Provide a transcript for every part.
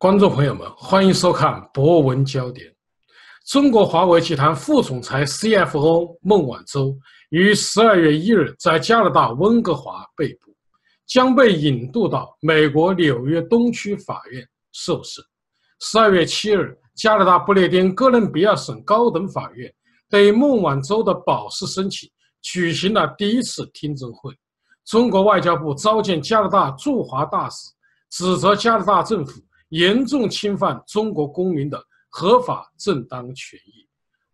观众朋友们，欢迎收看《博文焦点》。中国华为集团副总裁 CFO 孟晚舟于十二月一日在加拿大温哥华被捕，将被引渡到美国纽约东区法院受审。十二月七日，加拿大不列颠哥伦比亚省高等法院对孟晚舟的保释申请举行了第一次听证会。中国外交部召见加拿大驻华大使，指责加拿大政府。严重侵犯中国公民的合法正当权益，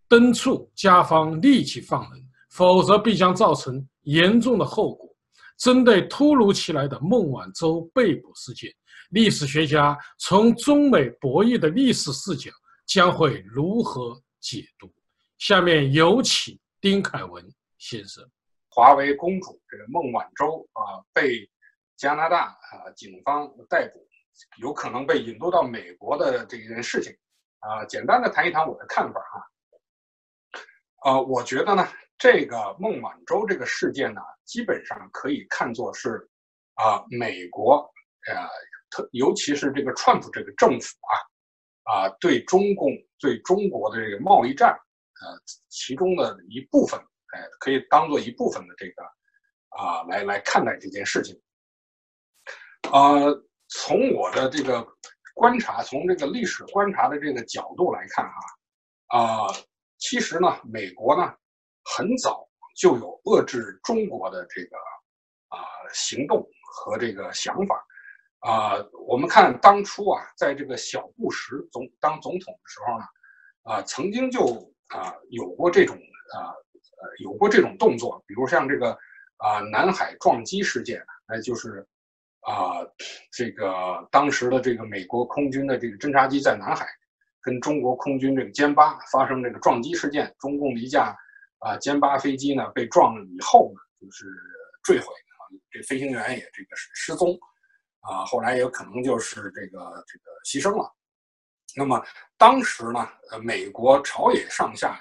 敦促加方立即放人，否则必将造成严重的后果。针对突如其来的孟晚舟被捕事件，历史学家从中美博弈的历史视角将会如何解读？下面有请丁凯文先生。华为公主这个孟晚舟啊，被加拿大啊警方逮捕。有可能被引渡到美国的这一件事情，啊，简单的谈一谈我的看法哈。呃，我觉得呢，这个孟晚舟这个事件呢，基本上可以看作是啊，美国呃，特尤其是这个川普这个政府啊，啊，对中共对中国的这个贸易战，呃，其中的一部分，哎，可以当做一部分的这个啊，来来看待这件事情，呃。从我的这个观察，从这个历史观察的这个角度来看，哈，啊，其实呢，美国呢，很早就有遏制中国的这个啊行动和这个想法，啊，我们看当初啊，在这个小布什总当总统的时候呢，啊，曾经就啊有过这种啊有过这种动作，比如像这个啊南海撞击事件，那就是。啊，这个当时的这个美国空军的这个侦察机在南海，跟中国空军这个歼八发生这个撞击事件，中共的一架啊歼八飞机呢被撞了以后呢，就是坠毁啊，这飞行员也这个是失踪，啊，后来也有可能就是这个这个牺牲了。那么当时呢，呃，美国朝野上下呀，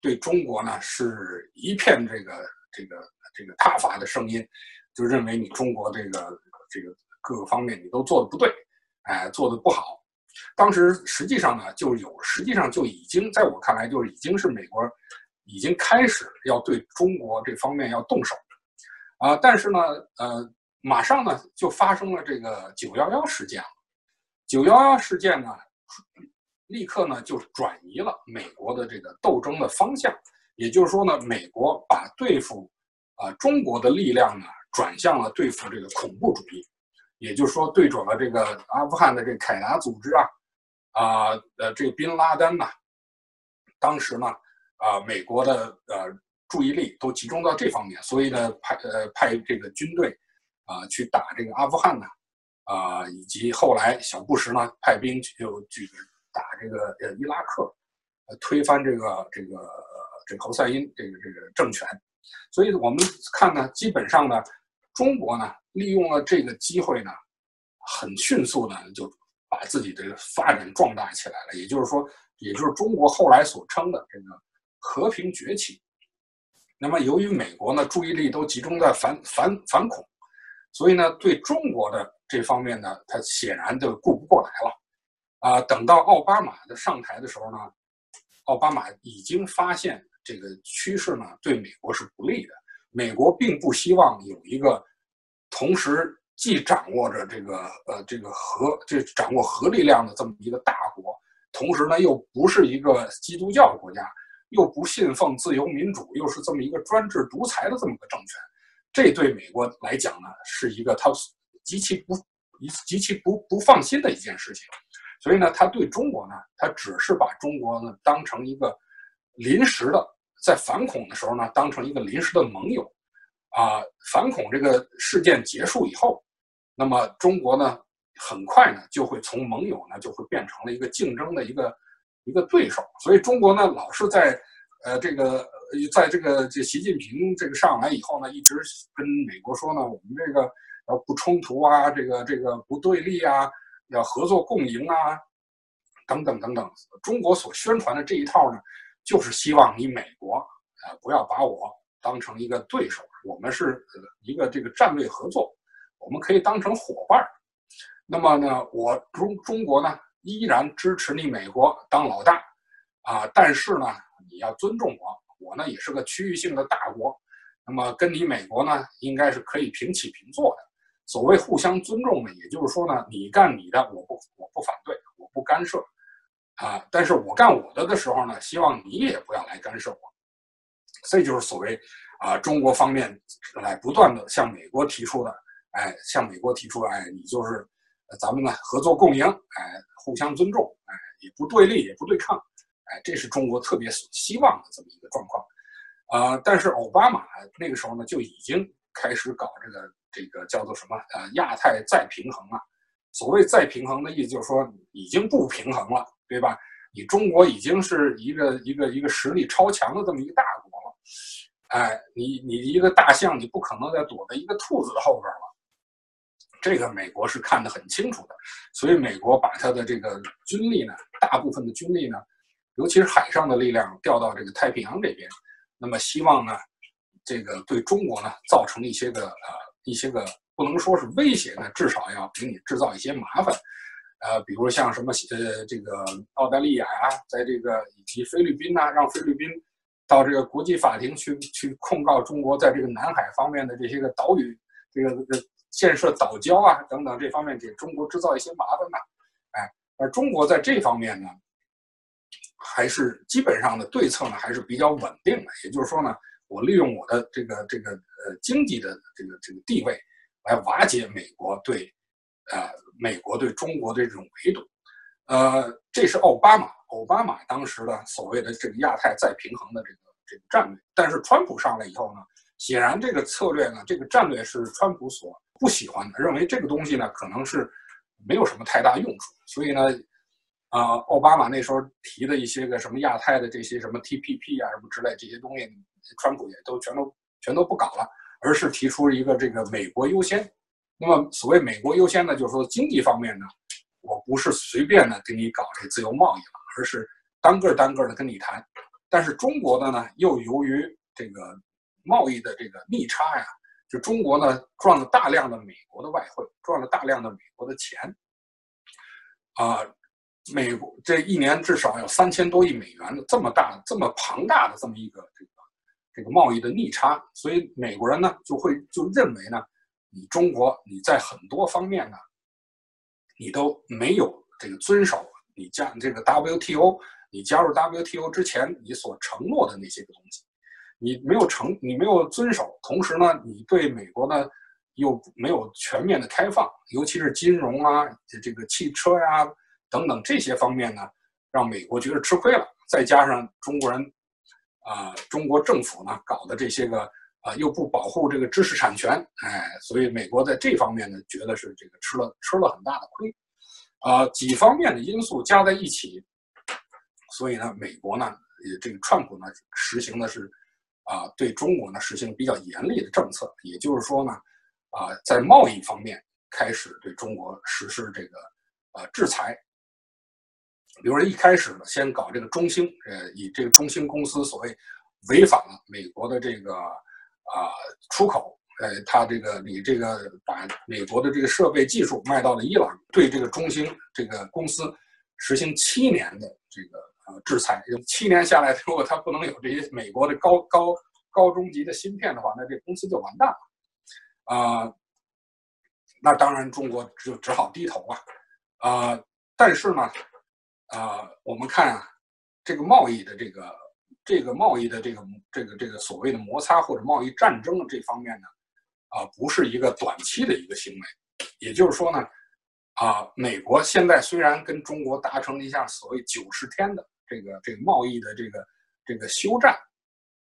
对中国呢是一片这个这个这个挞伐的声音，就认为你中国这个。这个各个方面你都做的不对，哎，做的不好。当时实际上呢，就有实际上就已经在我看来，就已经是美国已经开始要对中国这方面要动手啊。但是呢，呃，马上呢就发生了这个九幺幺事件了。九幺幺事件呢，立刻呢就转移了美国的这个斗争的方向。也就是说呢，美国把对付啊中国的力量呢。转向了对付这个恐怖主义，也就是说对准了这个阿富汗的这凯达组织啊，啊呃这个宾拉丹呐，当时呢啊美国的呃注意力都集中到这方面，所以呢派呃派这个军队啊去打这个阿富汗呢啊以及后来小布什呢派兵就去打这个呃伊拉克，推翻这个这个这侯赛因这个这个政权，所以我们看呢基本上呢。中国呢，利用了这个机会呢，很迅速的，就把自己的发展壮大起来了。也就是说，也就是中国后来所称的这个和平崛起。那么，由于美国呢，注意力都集中在反反反恐，所以呢，对中国的这方面呢，他显然就顾不过来了。啊，等到奥巴马的上台的时候呢，奥巴马已经发现这个趋势呢，对美国是不利的。美国并不希望有一个同时既掌握着这个呃这个核这掌握核力量的这么一个大国，同时呢又不是一个基督教国家，又不信奉自由民主，又是这么一个专制独裁的这么个政权，这对美国来讲呢是一个他极其不极其不不放心的一件事情，所以呢他对中国呢他只是把中国呢当成一个临时的。在反恐的时候呢，当成一个临时的盟友，啊，反恐这个事件结束以后，那么中国呢，很快呢就会从盟友呢就会变成了一个竞争的一个一个对手。所以中国呢老是在，呃，这个在这个这习近平这个上来以后呢，一直跟美国说呢，我们这个要不冲突啊，这个这个不对立啊，要合作共赢啊，等等等等。中国所宣传的这一套呢。就是希望你美国，呃，不要把我当成一个对手，我们是一个这个战略合作，我们可以当成伙伴那么呢，我中中国呢依然支持你美国当老大啊，但是呢，你要尊重我，我呢也是个区域性的大国，那么跟你美国呢应该是可以平起平坐的。所谓互相尊重呢，也就是说呢，你干你的，我不我不反对，我不干涉啊，但是我干我的的时候呢，希望你也不要来干涉我。这就是所谓啊，中国方面来不断的向美国提出的，哎，向美国提出，哎，你就是咱们呢合作共赢，哎，互相尊重，哎，也不对立，也不对抗，哎，这是中国特别所希望的这么一个状况。呃，但是奥巴马那个时候呢就已经开始搞这个这个叫做什么呃亚太再平衡了。所谓再平衡的意思就是说已经不平衡了，对吧？你中国已经是一个一个一个实力超强的这么一个大国。哎，你你一个大象，你不可能再躲在一个兔子的后边了。这个美国是看得很清楚的，所以美国把它的这个军力呢，大部分的军力呢，尤其是海上的力量调到这个太平洋这边，那么希望呢，这个对中国呢造成一些个呃一些个不能说是威胁呢，至少要给你制造一些麻烦。呃，比如像什么呃这个澳大利亚啊，在这个以及菲律宾呐，让菲律宾。到这个国际法庭去去控告中国在这个南海方面的这些个岛屿，这个这建设岛礁啊等等这方面给中国制造一些麻烦呢？哎，而中国在这方面呢，还是基本上的对策呢还是比较稳定的。也就是说呢，我利用我的这个这个呃经济的这个这个地位，来瓦解美国对呃美国对中国的这种围堵。呃，这是奥巴马。奥巴马当时的所谓的这个亚太再平衡的这个这个战略，但是川普上来以后呢，显然这个策略呢，这个战略是川普所不喜欢的，认为这个东西呢可能是没有什么太大用处，所以呢，啊，奥巴马那时候提的一些个什么亚太的这些什么 TPP 啊什么之类这些东西，川普也都全都全都不搞了，而是提出一个这个美国优先。那么所谓美国优先呢，就是说经济方面呢，我不是随便的给你搞这自由贸易了。而是单个单个的跟你谈，但是中国的呢，又由于这个贸易的这个逆差呀，就中国呢赚了大量的美国的外汇，赚了大量的美国的钱，啊，美国这一年至少有三千多亿美元的这么大、这么庞大的这么一个这个这个贸易的逆差，所以美国人呢就会就认为呢，你中国你在很多方面呢，你都没有这个遵守。你加这个 WTO，你加入 WTO 之前，你所承诺的那些个东西，你没有承，你没有遵守。同时呢，你对美国呢又没有全面的开放，尤其是金融啊，这个汽车呀等等这些方面呢，让美国觉得吃亏了。再加上中国人啊，中国政府呢搞的这些个啊，又不保护这个知识产权，哎，所以美国在这方面呢，觉得是这个吃了吃了很大的亏。啊，几方面的因素加在一起，所以呢，美国呢，也这个川普呢，实行的是啊，对中国呢实行比较严厉的政策，也就是说呢，啊，在贸易方面开始对中国实施这个呃制裁。比如说一开始呢，先搞这个中兴，呃，以这个中兴公司所谓违反了美国的这个啊出口。呃，他这个你这个把美国的这个设备技术卖到了伊朗，对这个中兴这个公司实行七年的这个呃制裁，七年下来，如果他不能有这些美国的高高高中级的芯片的话，那这公司就完蛋了。啊，那当然中国就只好低头啊。啊，但是呢，啊，我们看啊，这个贸易的这个这个贸易的这个这个这个所谓的摩擦或者贸易战争这方面呢。啊，不是一个短期的一个行为，也就是说呢，啊，美国现在虽然跟中国达成了一项所谓九十天的这个这个贸易的这个这个休战，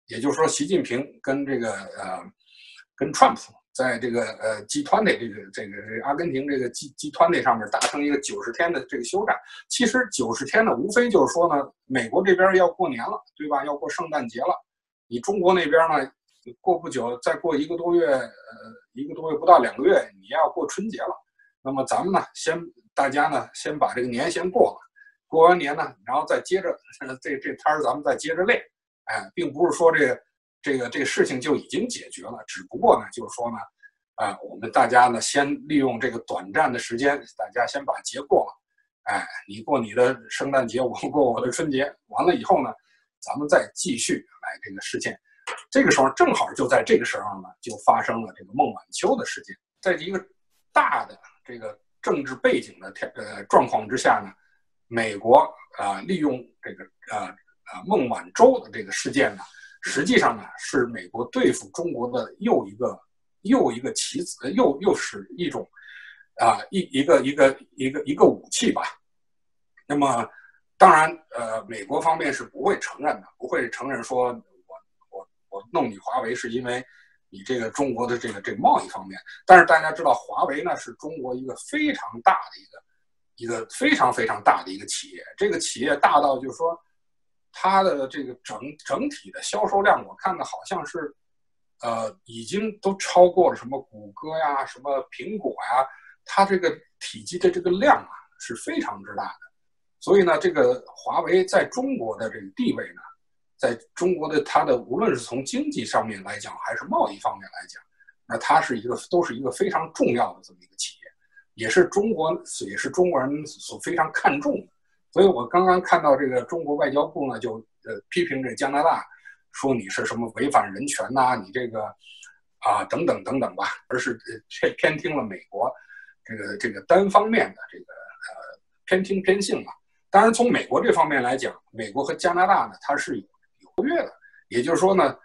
也就是说，习近平跟这个呃跟川普在这个呃集团的这个这个阿根廷这个集集团那上面达成一个九十天的这个休战，其实九十天呢，无非就是说呢，美国这边要过年了，对吧？要过圣诞节了，你中国那边呢？过不久，再过一个多月，呃，一个多月不到两个月，你要过春节了。那么咱们呢，先大家呢，先把这个年先过了。过完年呢，然后再接着 这这摊儿，咱们再接着练。哎，并不是说这个这个这个事情就已经解决了，只不过呢，就是说呢，啊，我们大家呢先利用这个短暂的时间，大家先把节过了，哎，你过你的圣诞节，我过我的春节，完了以后呢，咱们再继续来这个事件。这个时候正好就在这个时候呢，就发生了这个孟晚秋的事件。在一个大的这个政治背景的条呃状况之下呢，美国啊利用这个呃呃孟晚舟的这个事件呢，实际上呢是美国对付中国的又一个又一个棋子，又又是一种啊一一个一个一个一个武器吧。那么当然呃美国方面是不会承认的，不会承认说弄你华为是因为。你这个中国的这个这个贸易方面，但是大家知道，华为呢是中国一个非常大的一个一个非常非常大的一个企业。这个企业大到就是说，它的这个整整体的销售量，我看的好像是，呃，已经都超过了什么谷歌呀、什么苹果呀，它这个体积的这个量啊是非常之大的。所以呢，这个华为在中国的这个地位呢。在中国的它的无论是从经济上面来讲，还是贸易方面来讲，那它是一个都是一个非常重要的这么一个企业，也是中国也是中国人所非常看重的。所以我刚刚看到这个中国外交部呢，就呃批评这加拿大，说你是什么违反人权呐，你这个啊等等等等吧，而是偏偏听了美国这个这个单方面的这个呃偏听偏信嘛。当然从美国这方面来讲，美国和加拿大呢，它是有。越了，也就是说呢，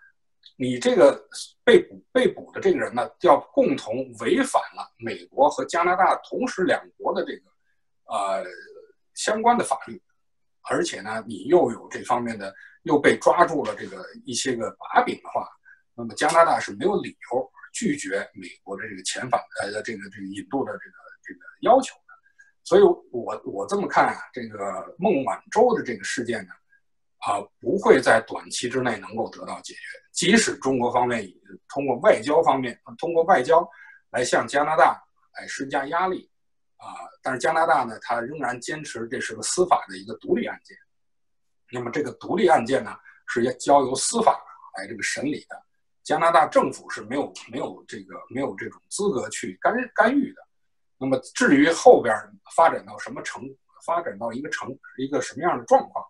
你这个被捕被捕的这个人呢，要共同违反了美国和加拿大同时两国的这个呃相关的法律，而且呢，你又有这方面的又被抓住了这个一些个把柄的话，那么加拿大是没有理由拒绝美国的这个遣返呃这个这个引渡的这个这个要求的。所以，我我这么看啊，这个孟晚舟的这个事件呢。啊，不会在短期之内能够得到解决。即使中国方面通过外交方面，通过外交来向加拿大来施加压力，啊，但是加拿大呢，他仍然坚持这是个司法的一个独立案件。那么这个独立案件呢，是要交由司法来这个审理的。加拿大政府是没有没有这个没有这种资格去干干预的。那么至于后边发展到什么程，发展到一个程一个什么样的状况？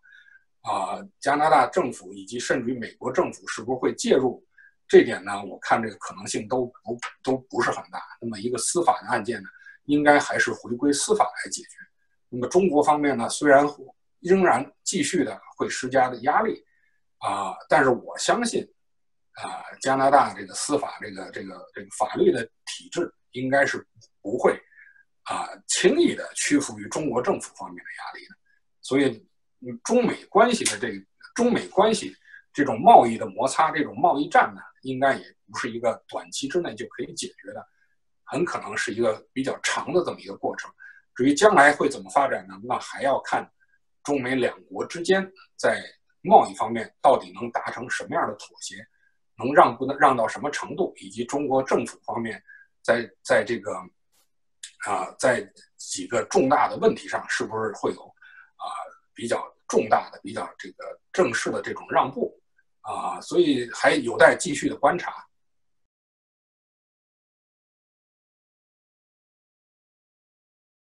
啊，加拿大政府以及甚至于美国政府是不是会介入？这点呢，我看这个可能性都不都不是很大。那么一个司法的案件呢，应该还是回归司法来解决。那么中国方面呢，虽然仍然继续的会施加的压力啊，但是我相信啊，加拿大这个司法这个这个这个法律的体制应该是不会啊轻易的屈服于中国政府方面的压力的。所以。中美关系的这中美关系这种贸易的摩擦，这种贸易战呢，应该也不是一个短期之内就可以解决的，很可能是一个比较长的这么一个过程。至于将来会怎么发展呢？那还要看中美两国之间在贸易方面到底能达成什么样的妥协，能让不能让到什么程度，以及中国政府方面在在这个啊在几个重大的问题上是不是会有啊比较。重大的、比较这个正式的这种让步，啊，所以还有待继续的观察。